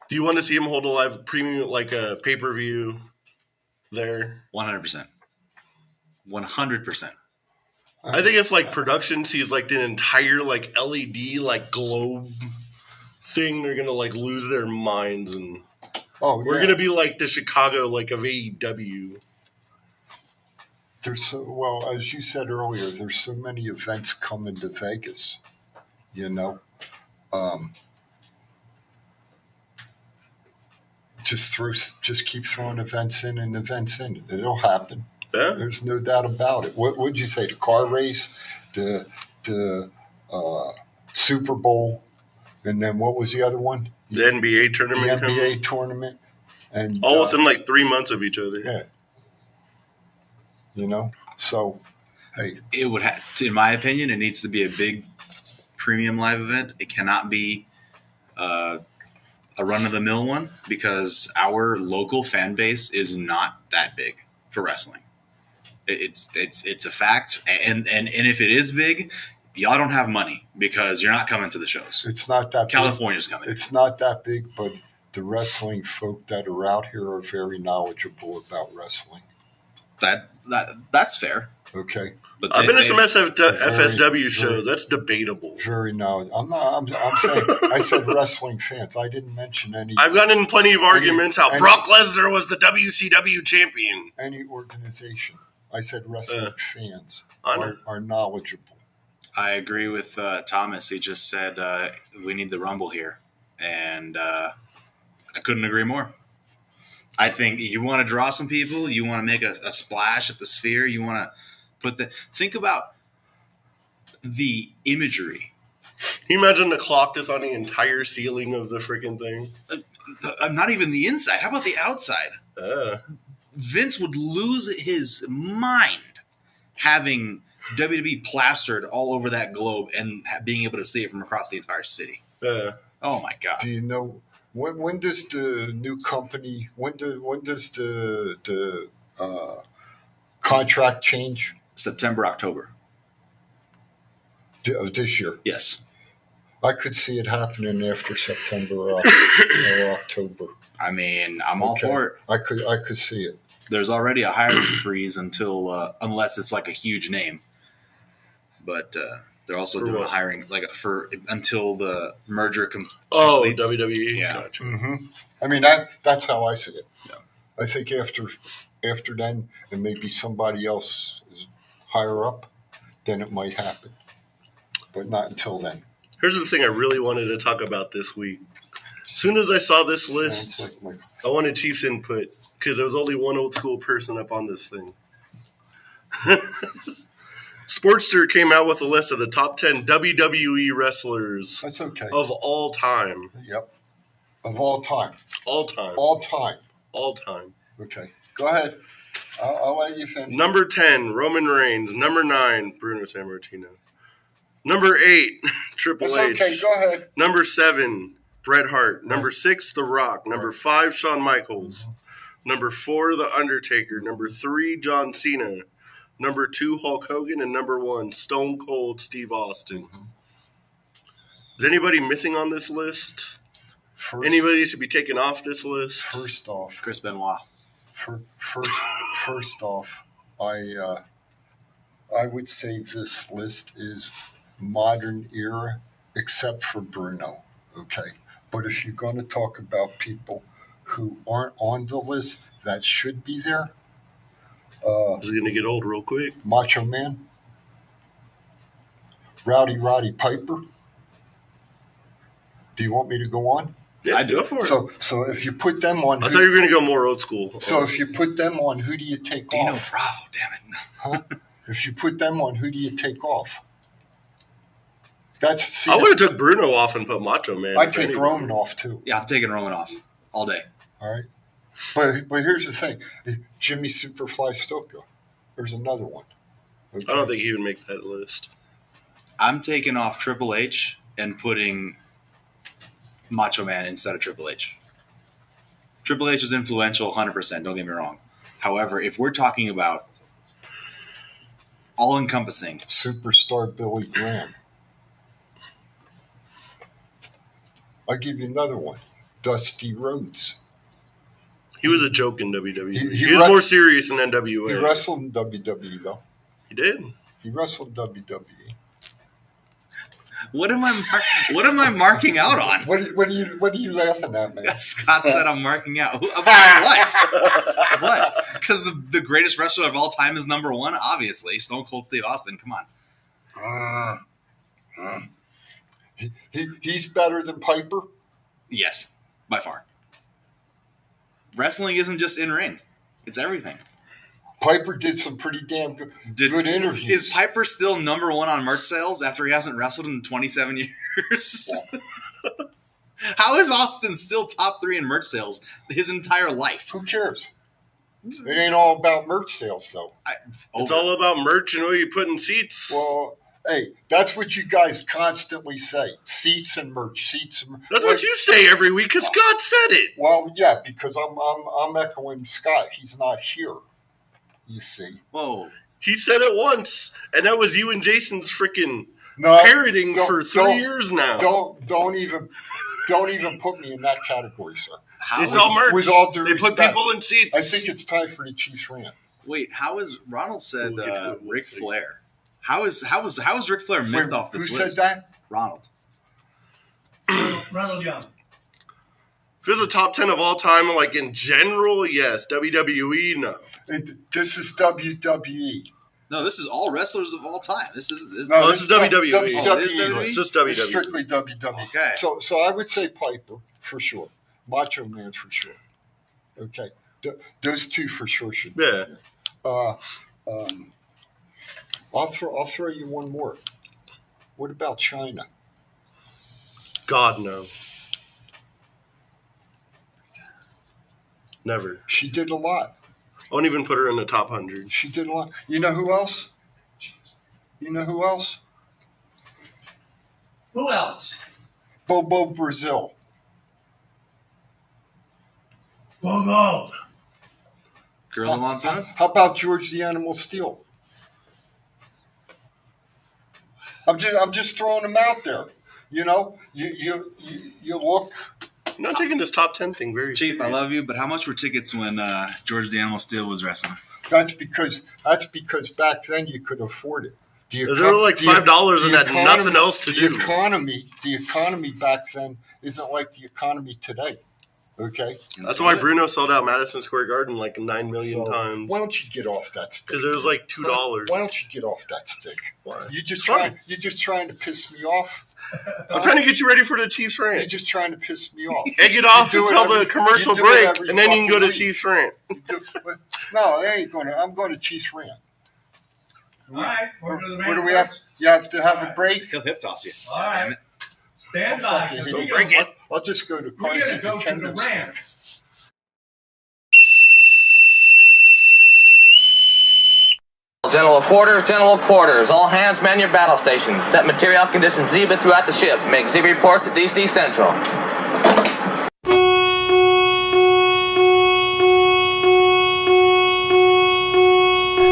do you want to see him hold a live premium, like a pay per view there? One hundred percent. One hundred percent. I think if like production sees like an entire like LED like globe thing, they're gonna like lose their minds, and Oh, we're yeah. gonna be like the Chicago like of AEW. There's so well, as you said earlier, there's so many events coming to Vegas. You know, um, just throw, just keep throwing events in and events in. It'll happen. Yeah. There's no doubt about it. What would you say? The car race, the the uh, Super Bowl, and then what was the other one? The NBA tournament, coming. NBA tournament, and all uh, within like three months of each other. yeah, you know. So, hey, It would have, in my opinion, it needs to be a big premium live event. It cannot be uh, a run of the mill one because our local fan base is not that big for wrestling. It's it's it's a fact, and and and if it is big, y'all don't have money because you're not coming to the shows. it's not that big. California's coming. It's not that big, but the wrestling folk that are out here are very knowledgeable about wrestling. That that that's fair. Okay, But I've they- been to some SF, Very, FSW very- shows. That's debatable. very knowledgeable. I'm not. I'm, I'm saying. I said wrestling fans. I didn't mention any I've gotten in plenty of arguments how any- Brock Lesnar was the WCW champion. any organization. I said wrestling Uh, fans are, are knowledgeable. I agree with uh, Thomas. He just said uh, we need the Rumble here, and uh, I couldn't agree more. I think you want to draw some people, you want to make a, a splash at the Sphere, you want to put the think about the imagery. Can you imagine the clock just on the entire ceiling of the freaking thing? Uh, not even the inside. How about the outside? Uh, Vince would lose his mind having WWE plastered all over that globe and being able to see it from across the entire city. uh, Oh my god! Do you know when? When does the new company? When do? When does the the uh, contract change? September, October. Of This year. Yes. I could see it happening after September or, or October. I mean, I'm all Okay. for it. I could I could see it. There's already a hiring freeze until uh, unless it's like a huge name, but uh, they're also For doing what? a hiring like for until the merger. Com- oh, completes. WWE. Yeah. Gotcha. Mm-hmm. I mean that that's how I see it. Yeah. I think after after then, and maybe somebody else is higher up, then it might happen, but not until then. Here's the thing I really wanted to talk about this week. As soon as I saw this list, like my- I wanted Chiefs input because there was only one old school person up on this thing. Sportster came out with a list of the top 10 WWE wrestlers that's okay. of all time. Yep. Of all time, All time. all time. All time. Okay, go ahead. I'll, I'll let you finish. Number 10, Roman Reigns. Number 9, Bruno Sammartino. Number 8, Triple That's H. okay. Go ahead. Number 7, Bret Hart. Number 6, The Rock. Number 5, Shawn Michaels. Mm-hmm. Number 4, The Undertaker. Number 3, John Cena. Number 2, Hulk Hogan. And number 1, Stone Cold Steve Austin. Is anybody missing on this list? First, Anybody should be taken off this list? First off, Chris Benoit. for, first, first off, I uh, I would say this list is modern era, except for Bruno. Okay. But if you're going to talk about people who aren't on the list that should be there, uh, This is gonna get old real quick. Macho Man, Rowdy Roddy Piper. Do you want me to go on? Yeah, I do. go for it. So, so if you put them on, I who- thought you were gonna go more old school. so if you put them on, who do you take Dino off? Bravo, damn it. Huh? If you put them on, who do you take off? That's see, I would have took Bruno off and put Macho Man. I if take anything. Roman off too. Yeah, I'm taking Roman off all day. All right, but but here's the thing: Jimmy Superfly Snuka. There's another one. I don't think he would make that list. I'm taking off Triple H and putting Macho Man instead of Triple H. Triple H is influential 100%, don't get me wrong. However, if we're talking about all encompassing, superstar Billy Graham. I'll give you another one: Dusty Rhodes. He was a joke in WWE. He- He, he was wre- more serious in NWA. He wrestled in WWE though. He did. He wrestled in. WWE. what am I mar- what am I marking out on? What what are you what are you laughing at, man? Scott said I'm marking out. About what? what? Because the, the greatest wrestler of all time is number one, obviously. Stone Cold Steve Austin. Come on. Uh, uh. He, he he's better than Piper. Yes, by far. Wrestling isn't just in ring; it's everything. Piper did some pretty damn good, Did, good interviews. Is Piper still number one on merch sales after he hasn't wrestled in 27 years? How is Austin still top three in merch sales his entire life? Who cares? It ain't all about merch sales though. It's all about merch and what you put in seats. Well, hey, that's what you guys constantly say: seats and merch, seats and merch. That's what you say every week because Scott said it. Well, yeah, because I'm I'm I'm echoing Scott. He's not here. You see. Whoa. He said it once, and that was you and Jason's freaking No, parroting for 3 don't- years now. Don't don't even don't even put me in that category, sir. How It's is- all merch. with all due they put people in seats. I think it's time for the Chiefs rant. wait, how is Ronald said We'll get to uh, it Ric next. Flair? How is how is how is Ric Flair missed Wait, off this who list? said that? Ronald. Ronald Young. if it's a top 10 of all time, like in general, yes. WWE, no. It- this is WWE. No, this is all wrestlers of all time. This is this, No, Oh, this is WWE. WWE. Oh, it is WWE? It's just It's WWE. strictly WWE. Okay. So, so I would say Piper for sure, Macho Man for sure. Okay, Th- those two for sure should. be Yeah. there. Uh, um, I'll throw. I'll throw you one more. What about Chyna? God, no. Never. She did a lot. I won't even put her in the top 100. She did a lot. You know who else? You know who else? Who else? Bobo Brazil. Bobo. Gorilla How, Monsoon. how about George the Animal Steele? I'm just I'm just throwing them out there. You know, you you you, you look. I'm not taking this top 10 thing very Chief, I love you, but how much were tickets when uh, George the Animal Steele was wrestling? That's because that's because back then you could afford it. The Is there like $5 and the had nothing else to the do? economy, the economy back then isn't like the economy today. Okay, That's why Bruno sold out Madison Square Garden like 9 million So, times. Why don't you get off that stick? Because it was like $2. Why don't you get off that stick? Why? You just It's funny. trying. You're just trying to piss me off. I'm trying to get you ready for the Chiefs Rant. You're rant. just trying to piss me off. Egg it off You do it until the commercial you do it break, every and then you can go to fucking week. Chiefs rant. You do- but- no, I ain't going to. I'm going to Chiefs rant. All right. We're doing the What do we have? You have to have All a break. He'll hip toss you. All right. Stand I'll by. fucking 'cause hate we're it. Gonna- I'll, I'll just go to. We're going to go to the Kendall's. rant. General quarters, general quarters. All hands man your battle stations. Set material conditions Zebra throughout the ship. Make Z report to DC Central.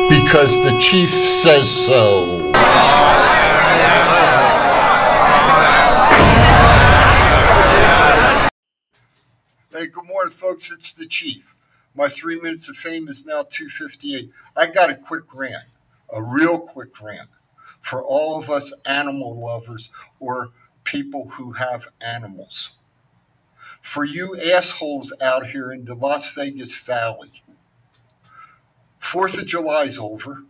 Because the chief says so. Morning, folks. It's the chief. My three minutes of fame is now 258. I got a quick rant, a real quick rant for all of us animal lovers or people who have animals. For you assholes out here in the Las Vegas Valley, Fourth of July's over.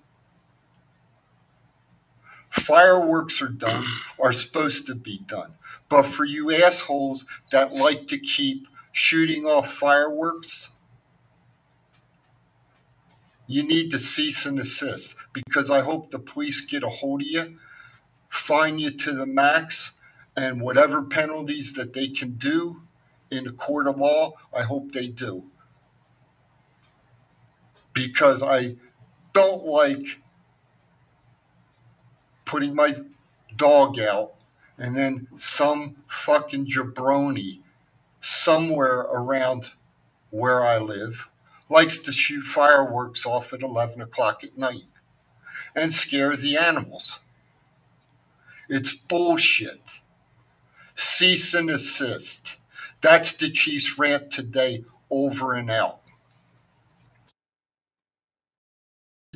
Fireworks are done, are supposed to be done. But for you assholes that like to keep shooting off fireworks, you need to cease and desist because I hope the police get a hold of you, fine you to the max, and whatever penalties that they can do in the court of law, I hope they do. Because I don't like putting my dog out and then some fucking jabroni somewhere around where I live likes to shoot fireworks off at 11 o'clock at night and scare the animals. It's bullshit. Cease and assist. That's the Chiefs rant today, over and out.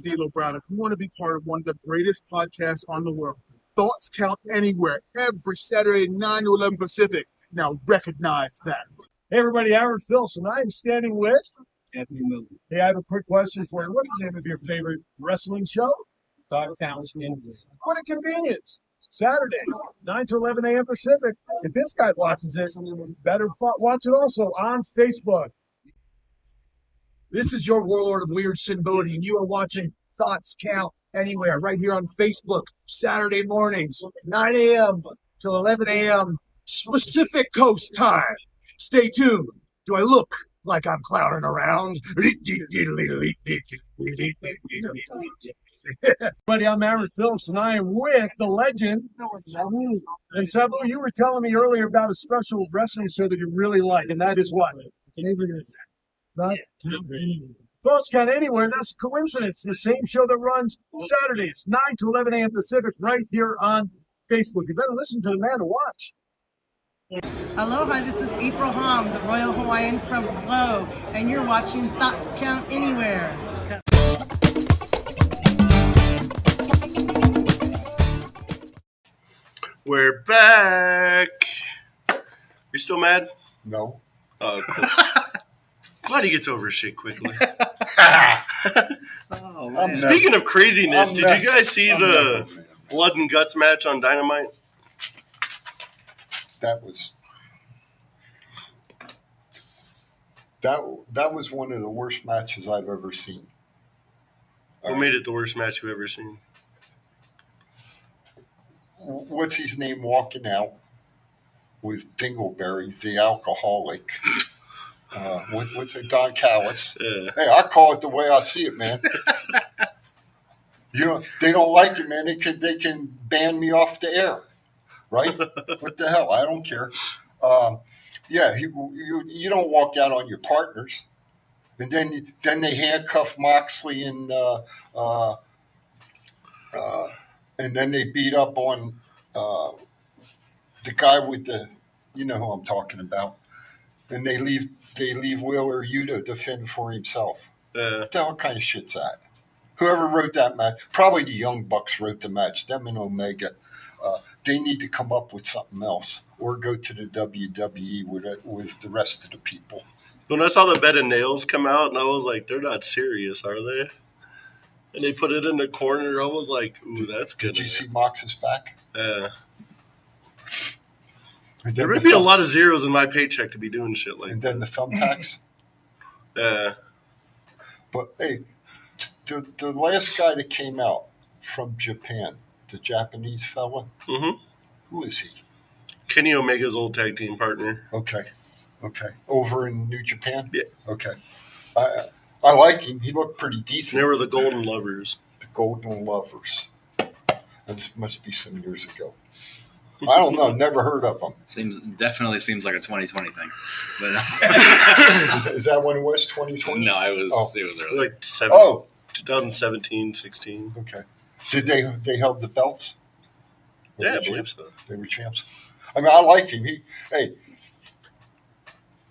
D'Lo Brown. If you want to be part of one of the greatest podcasts on the world, Thoughts Count Anywhere, every Saturday, 9 to 11 Pacific. Now recognize that. Hey, everybody, Aaron Filson. I'm standing with Anthony Miller. Hey, I have a quick question for you. What's the name of your favorite wrestling show? Counts Anywhere. What a convenience. Saturday, 9 to 11 a.m. Pacific. If this guy watches it, better watch it also on Facebook. This is your Warlord of Weird Sinn Bodhi, and you are watching Thoughts Count Anywhere right here on Facebook, Saturday mornings, 9 a.m. till 11 a.m. Pacific Coast time. Stay tuned. Do I look like I'm clowning around? Buddy, I'm Aaron Phillips, and I am with the legend. And Sabu, you were telling me earlier about a special wrestling show that you really like, and that is what? Not Thoughts Count Anywhere. That's a coincidence. The same show that runs Saturdays, 9 to 11 a.m. Pacific, right here on Facebook. You better listen to the man to watch. Aloha, this is April Hom, the Royal Hawaiian from Glow, and you're watching Thoughts Count Anywhere. We're back. You still mad? No. Oh, cool. Glad he gets over shit quickly. Oh, man. Speaking of craziness, I'm did you guys see I'm the never, blood and guts match on Dynamite? That was that that was one of the worst matches I've ever seen. What made it the worst match you've ever seen? What's his name walking out with Dingleberry, the alcoholic? Uh, what, what's it, Don Callis? Yeah. Hey, I call it the way I see it, man. you know, they don't like it, man. They can they can ban me off the air, right? what the hell? I don't care. Um, yeah, he, you you don't walk out on your partners, and then then they handcuff Moxley and uh, uh, uh, and then they beat up on uh, the guy with the you know who I'm talking about, and they leave they leave Wheeler Yuta to defend for himself. Uh, What the hell kind of shit's that? Whoever wrote that match, probably the Young Bucks wrote the match. Them and Omega, uh, they need to come up with something else, or go to the WWE with with the rest of the people. when I saw the bed of nails come out, and I was like, they're not serious, are they? And they put it in the corner. I was like, ooh, that's good. Did you see Mox's back? Yeah. And There would the be a lot of zeros in my paycheck to be doing shit like and then the thumbtacks. that. But hey, the the last guy that came out from Japan, the Japanese fella, Mm-hmm. who is he? Kenny Omega's old tag team partner. Okay, okay, over in New Japan. Yeah. Okay, I I like him. He looked pretty decent. they were the Golden Lovers. the Golden Lovers. That must be some years ago. I don't know. Never heard of them. Seems definitely seems like a 2020 thing, but uh, Is, is that when it was 2020? no, it was Oh. it was early. Like seven, Oh, 2017, 16. okay. Did they they held the belts? Were Yeah, I they believe so. They were champs. I mean, I liked him. He hey,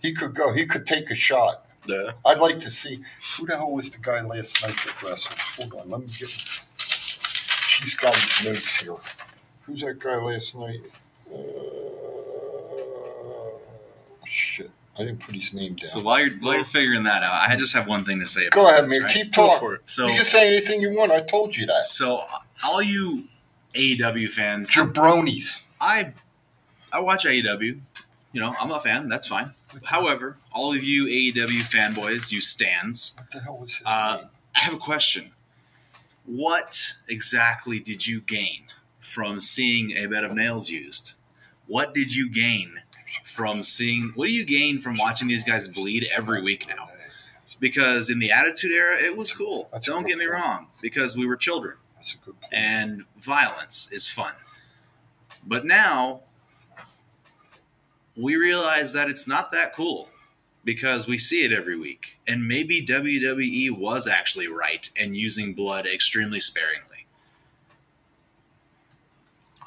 he could go. He could take a shot. Yeah. I'd like to see who the hell was the guy last night that wrestled. Hold on, let me get. She's got his notes here. Who's that guy last night? Uh, I didn't put his name down. So while you're while you're figuring that out, I just have one thing to say. About Go ahead, man. right? Keep talking. So you can say anything you want. I told you that. so all you AEW fans, Jabronis. I I watch AEW. You know, I'm a fan. That's fine. However, all of you AEW fanboys, you stands, What the hell was his Uh, name? I have a question. What exactly did you gain from seeing a bed of nails used? What did you gain from seeing? What do you gain from watching these guys bleed every week now? Because in the Attitude Era, it was cool. Don't get me wrong. Because we were children, That's a good point. and violence is fun. But now we realize that it's not that cool because we see it every week. And maybe WWE was actually right and using blood extremely sparingly.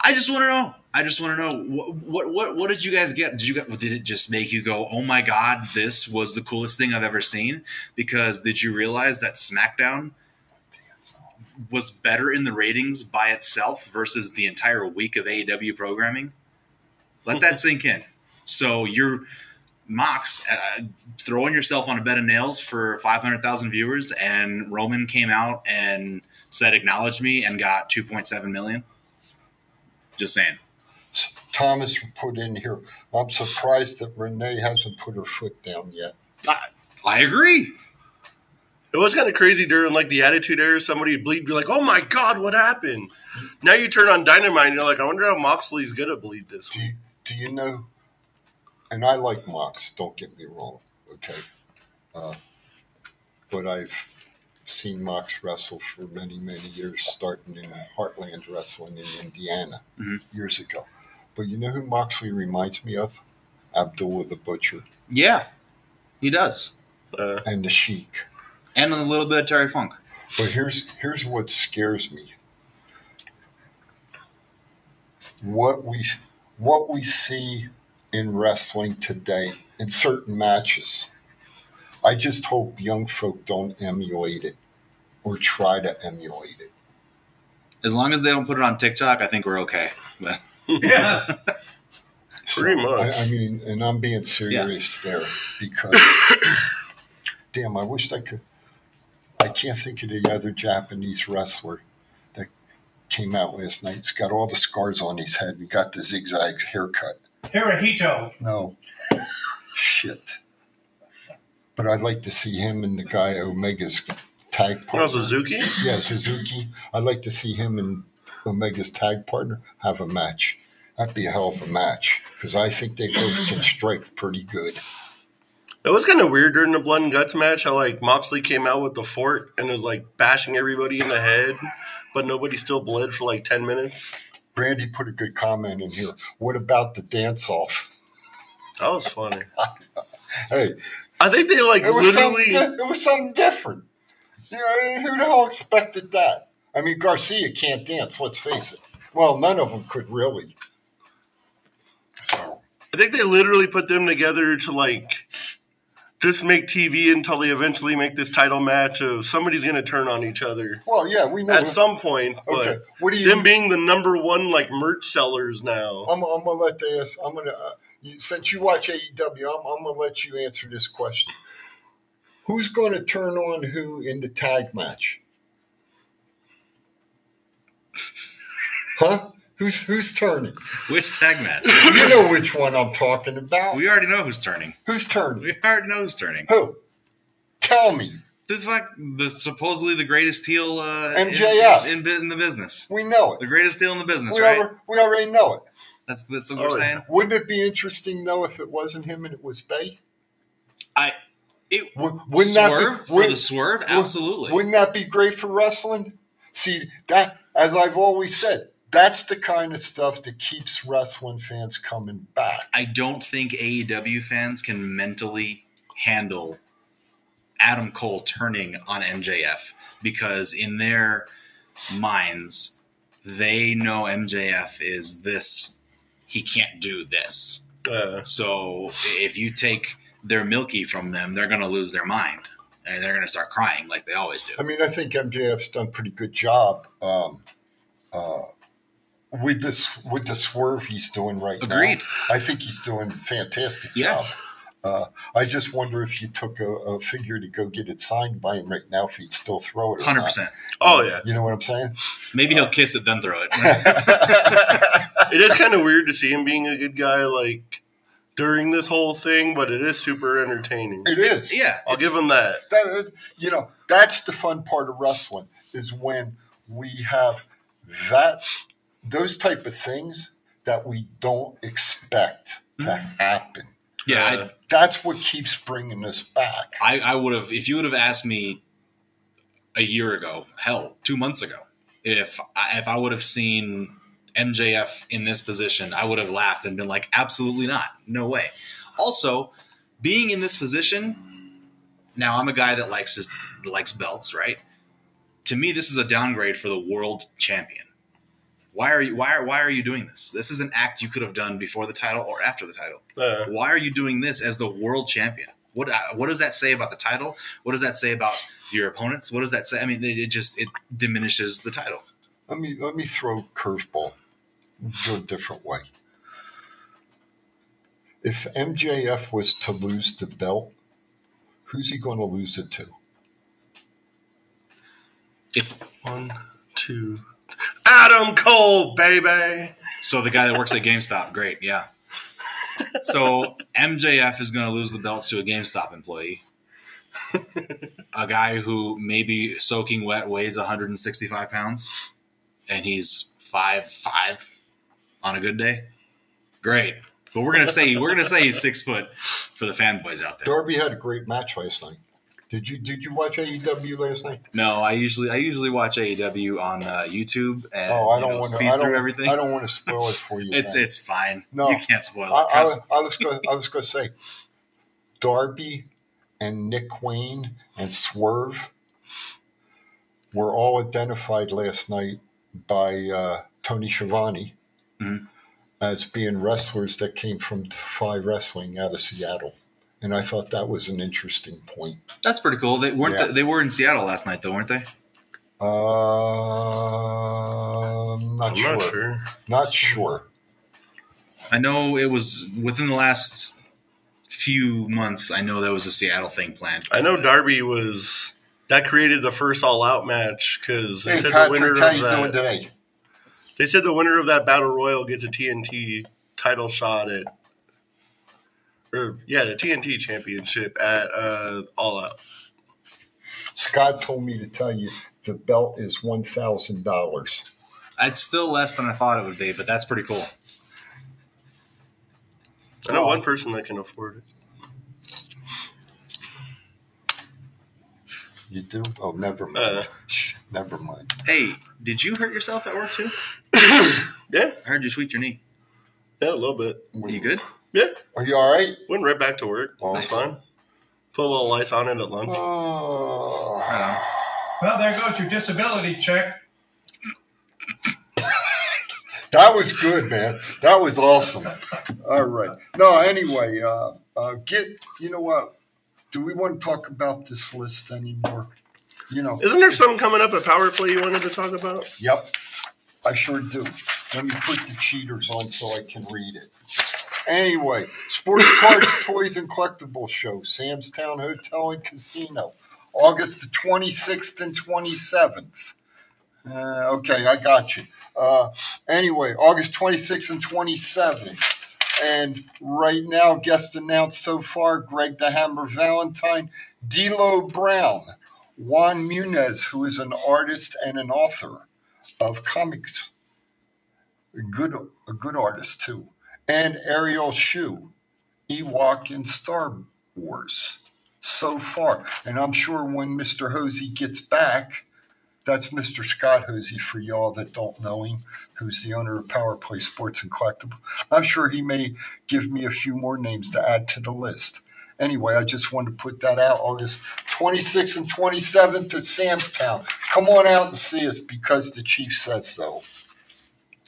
I just want to know. I just want to know what, what what did you guys get? Did you get? Did it just make you go, "Oh my god, this was the coolest thing I've ever seen"? Because did you realize that SmackDown was better in the ratings by itself versus the entire week of AEW programming? Let that sink in. So you're Mox uh, throwing yourself on a bed of nails for 500,000 viewers, and Roman came out and said, "Acknowledge me," and got 2.7 million. Just saying. Thomas put in here. I'm surprised that Renee hasn't put her foot down yet. I, I agree. It was kind of crazy during like the Attitude Era. Somebody would bleed, be like, "Oh my god, what happened?" Now you turn on Dynamite, and you're like, "I wonder how Moxley's gonna bleed this Do you, do you know? And I like Mox. Don't get me wrong. Okay, uh, but I've seen Mox wrestle for many, many years, starting in Heartland Wrestling in Indiana Mhm. years ago. But you know who Moxley reminds me of? Abdullah the Butcher Yeah, he does, Uh, and the Sheik. and a little bit of Terry Funk. But here's here's what scares me. What we what we see in wrestling today in certain matches. I just hope young folk don't emulate it or try to emulate it. As long as they don't put it on TikTok, I think we're okay. But Yeah. Pretty much. I, I mean, and I'm being serious there because, damn, I wish I could. I can't think of the other Japanese wrestler that came out last night. He's got all the scars on his head and got the zigzag haircut. Hirohito. No, shit. But I'd like to see him and the guy Omega's tag partner. Oh, Suzuki? Yeah, Suzuki. I'd like to see him and Omega's tag partner have a match. That'd be a hell of a match because I think they both can strike pretty good. It was kind of weird during the blood and guts match how like Moxley came out with the fork and was like bashing everybody in the head, but nobody still bled for like ten minutes. Brandy put a good comment in here. What about the dance off? That was funny. Hey, I think they like it was literally. something. di- it was something different. You know, who the hell expected that? I mean, Garcia can't dance. Let's face it. Well, none of them could really. So I think they literally put them together to like just make TV until they eventually make this title match of somebody's going to turn on each other Well, yeah, we know. at some point. But okay, what do you? them being the number one like merch sellers now. I'm, I'm gonna let the ask. I'm gonna uh, you, since you watch AEW, I'm, I'm gonna let you answer this question. Who's going to turn on who in the tag match? Huh? Who's who's turning? Which tag match? You know which one I'm talking about. we already know who's turning. Who's turning? We already know who's turning. Who? Tell me. The fuck, the supposedly the greatest heel uh, in- MJF. in, in, in the business. We know it. The greatest heel in the business, We, right? already, we already know it. That's that's what Oh, we're yeah. saying. Wouldn't it be interesting though if it wasn't him and it was Bay? I it Wou- Wouldn't that swerve be, for would- the swerve, absolutely. Wouldn't that be great for wrestling? See that, as I've always said, that's the kind of stuff that keeps wrestling fans coming back. I don't think AEW fans can mentally handle Adam Cole turning on MJF because in their minds they know MJF is this he can't do this. Uh, So if you take their Milky from them, they're going to lose their mind and they're going to start crying like they always do. I mean, I think MJF's done a pretty good job um, uh, with this with the swerve he's doing right Agreed. now. I think he's doing a fantastic Yeah. job. Uh, I just wonder if you took a, a figure to go get it signed by him right now, if he'd still throw it. Hundred percent. Oh yeah, You know what I'm saying? Maybe he'll kiss it then throw it. it is kind of weird to see him being a good guy like during this whole thing, but it is super entertaining. It is. yeah, I'll give him that. That, you know, that's the fun part of wrestling is when we have that those type of things that we don't expect to happen. yeah. I, Uh, That's what keeps bringing us back. I, I would have if you would have asked me a year ago, hell, two months ago, if I, if I would have seen MJF in this position, I would have laughed and been like, absolutely not, no way. Also, being in this position, now I'm a guy that likes his likes belts, right? To me, this is a downgrade for the world champion. Why are you why are why are you doing this? This is an act you could have done before the title or after the title. Uh, Why are you doing this as the world champion? What uh, what does that say about the title? What does that say about your opponents? What does that say? I mean, it, it just it diminishes the title. Let me let me throw curveball. Do a different way. If MJF was to lose the belt, who's he going to lose it to? If one, two, Adam Cole, baby. so, the guy that works at GameStop, great, yeah. So MJF is going to lose the belt to a GameStop employee, a guy who maybe soaking wet weighs 165 pounds, and he's five five on a good day. Great, but we're gonna say we're gonna say he's six foot for the fanboys out there. Darby had a great match last night. Did you did you watch AEW last night? No, I usually I usually watch AEW on uh, YouTube and oh, I don't know, want to. speed I through don't. everything. I don't want to spoil it for you. it's man. it's fine. No. you can't spoil I, it. I, I was gonna, I was going to say, Darby and Nick Wayne and Swerve were all identified last night by uh, Tony Schiavone Mhm. as being wrestlers that came from Defy Wrestling out of Seattle, and I thought that was an interesting point. That's pretty cool. They weren't Yeah. they were in Seattle last night though, weren't they? Uh, not I'm sure. not sure. Not sure. I know it was within the last few months. I know there was a Seattle thing planned. I know Darby was that created the first All Out match because they Hey said the winner how of you doing that. Today? They said the winner of that battle royal gets a TNT title shot at, or yeah, the TNT championship at uh, All Out. Scott told me to tell you the belt is one thousand dollars. It's still less than I thought it would be, but that's pretty cool. I know Oh. one person that can afford it. You do? Oh, never mind. Uh. Shh, never mind. Hey, did you hurt yourself at work too? Yeah, I heard you tweaked your knee. yeah, a little bit. Are you good? Yeah, Are you all right? went right back to work. Oh. That's fine. Put a little lights on it at lunch. Oh. I. Well, there goes your disability check. That was good, man. That was awesome. All right. No, anyway, uh, uh, get. You know what? Do we want to talk about this list anymore? You know. Isn't there something coming up at Power Play you wanted to talk about? Yep, I sure do. Let me put the cheaters on so I can read it. Anyway, Sports Cards, Toys, and Collectibles Show, Sam's Town Hotel and Casino, August the 26th and 27th. Uh, okay, I got you. Uh, anyway, August 26th and 27th. And right now, guest announced so far Greg the Hammer Valentine, D'Lo Brown, Juan Munez, who is an artist and an author of comics. A good, a good artist too. And Ariel Shu, Ewok in Star Wars. So far, and I'm sure when Mr. Hosey gets back, that's Mr. Scott Hosey for y'all that don't know him, who's the owner of Power Play Sports and Collectibles. I'm sure he may give me a few more names to add to the list. Anyway, I just wanted to put that out August 26th and 27th at Sam's Town. Come on out and see us because the chief says so.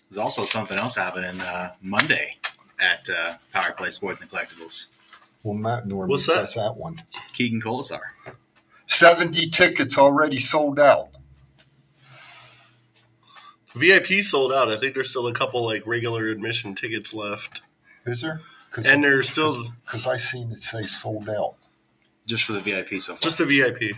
There's also something else happening uh, Monday at uh, Power Play Sports and Collectibles. Well, Matt Norman What's that? does that one. Keegan Kolesar. 70 tickets already sold out. VIP sold out. I think there's still a couple like regular admission tickets left. Is there? And there's still because I seen it say sold out. Just for the VIP so far. just the VIP.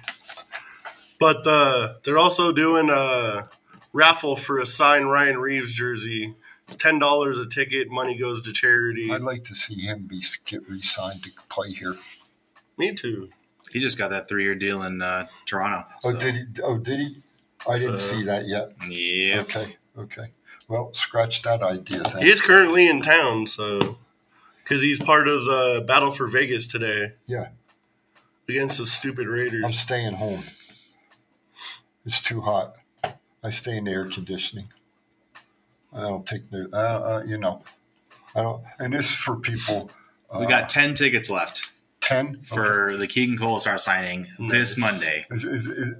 But uh, they're also doing a raffle for a signed Ryan Reaves jersey. It's ten dollars a ticket. Money goes to charity. I'd like to see him be get re-signed to play here. Me too. He just got that three year deal in uh, Toronto. Oh, did he? Oh, did he? I didn't Uh, see that yet. Yeah. Okay, okay. Well, scratch that idea. Then. He is currently in town, so because he's part of the battle for Vegas today Yeah, against the stupid Raiders. I'm staying home. It's too hot. I stay in the air conditioning. I don't take the, uh, uh, you know, I don't. And this is for people. Uh, We got 10 tickets left ten for the Keegan Kolesar signing this Nice. Monday. Is, is, is,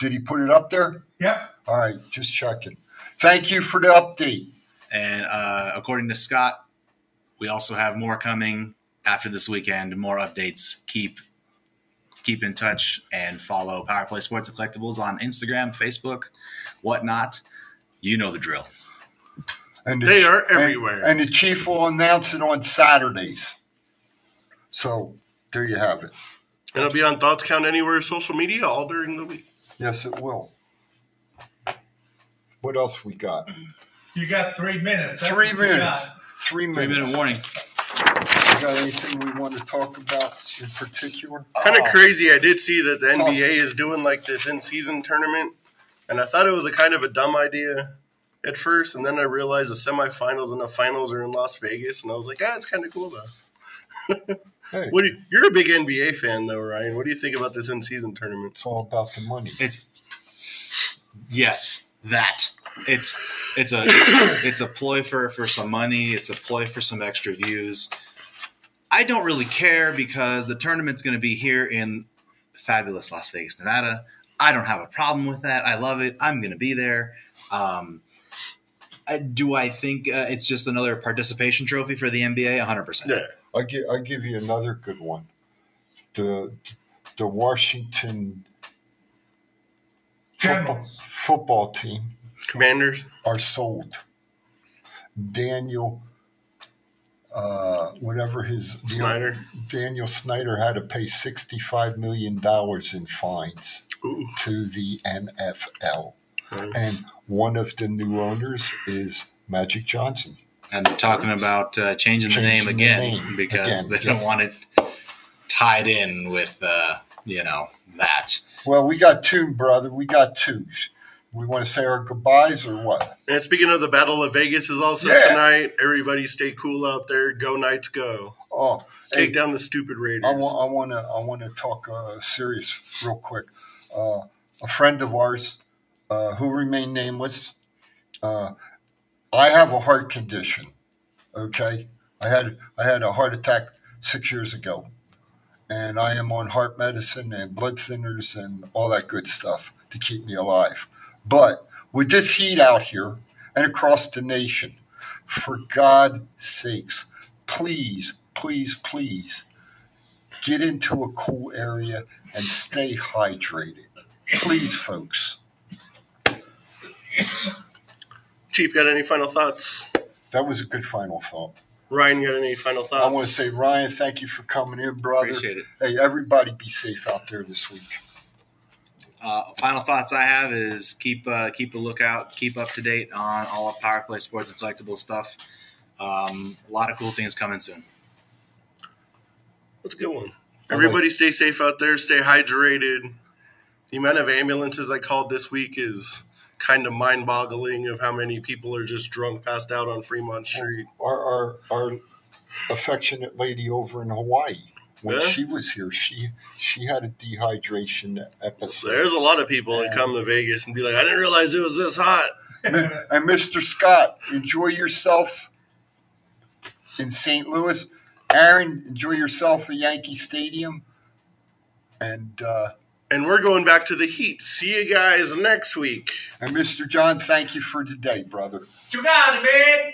did he put it up there? Yep. All right, just checking. Thank you for the update. And uh, according to Scott, we also have more coming after this weekend. More updates. Keep keep in touch and follow Power Play Sports and Collectibles on Instagram, Facebook, whatnot. You know the drill. And the They ch- are and- everywhere. And, the chief will announce it on Saturdays. So there you have it. And it'll be on Thoughts Count Anywhere social media all during the week. Yes, it will. What else we got? You got three minutes. That's Three what you minutes. got. Three Three minutes. minute warning. You got anything we want to talk about in particular? Kind of Oh, crazy. I did see that the Talk. NBA is doing like this in season tournament, and I thought it was a kind of a dumb idea at first, and then I realized the semifinals and the finals are in Las Vegas, and I was like, ah, it's kind of cool though. Hey, What you, you're a big NBA fan though, Ryan? What do you think about this in season tournament? it's all about the money. It's yes, that. It's it's a it's a ploy for for some money. It's a ploy for some extra views. I don't really care because the tournament's going to be here in fabulous Las Vegas, Nevada. I don't have a problem with that. I love it. I'm going to be there. Um, I, do I think uh, it's just another participation trophy for the NBA? 100. percent Yeah, I give I give you another good one. The the Washington football, football team Commanders. are sold. Daniel, uh, whatever his Snyder. Daniel Snyder had to pay sixty-five million dollars in fines Ooh, to the NFL, nice. and one of the new owners is Magic Johnson. And they're talking about uh, changing the Changing name the again name because again, they don't yeah. want it tied in with uh, you know that. Well, we got two, brother. We got two. We want to say our goodbyes or what? And speaking of the Battle of Vegas is also Yeah. tonight. Everybody stay cool out there. Go Knights, go! Oh, Take hey, down the stupid Raiders. I want, I want to, I want to talk uh, serious real quick. Uh, a friend of ours, uh, who remained nameless, uh, I have a heart condition. Okay, I had, I had a heart attack six years ago, and I am on heart medicine and blood thinners and all that good stuff to keep me alive. But with this heat out here and across the nation, for God's sakes, please, please, please get into a cool area and stay hydrated. Please, folks. Chief, got any final thoughts? That was a good final thought. Ryan, got any final thoughts? I want to say, Ryan, thank you for coming in, brother. Appreciate it. Hey, everybody be safe out there this week. Uh, final thoughts I have is keep uh, keep a lookout, keep up to date on all of Power Play Sports and Collectible stuff. Um, a lot of cool things coming soon. That's a good one. like- Everybody stay safe out there. Stay hydrated. The amount of ambulances I called this week is kind of mind boggling of how many people are just drunk, passed out on Fremont Street. Our, our, our affectionate lady over in Hawaii, when Yeah. she was here, she she had a dehydration episode. There's a lot of people that come to Vegas and be like, I didn't realize it was this hot. and Mr. Scott, enjoy yourself in St. Louis. Aaron, enjoy yourself at Yankee Stadium. And uh, And we're going back to the heat. See you guys next week. and Mr. John, thank you for today, brother. You got it, man.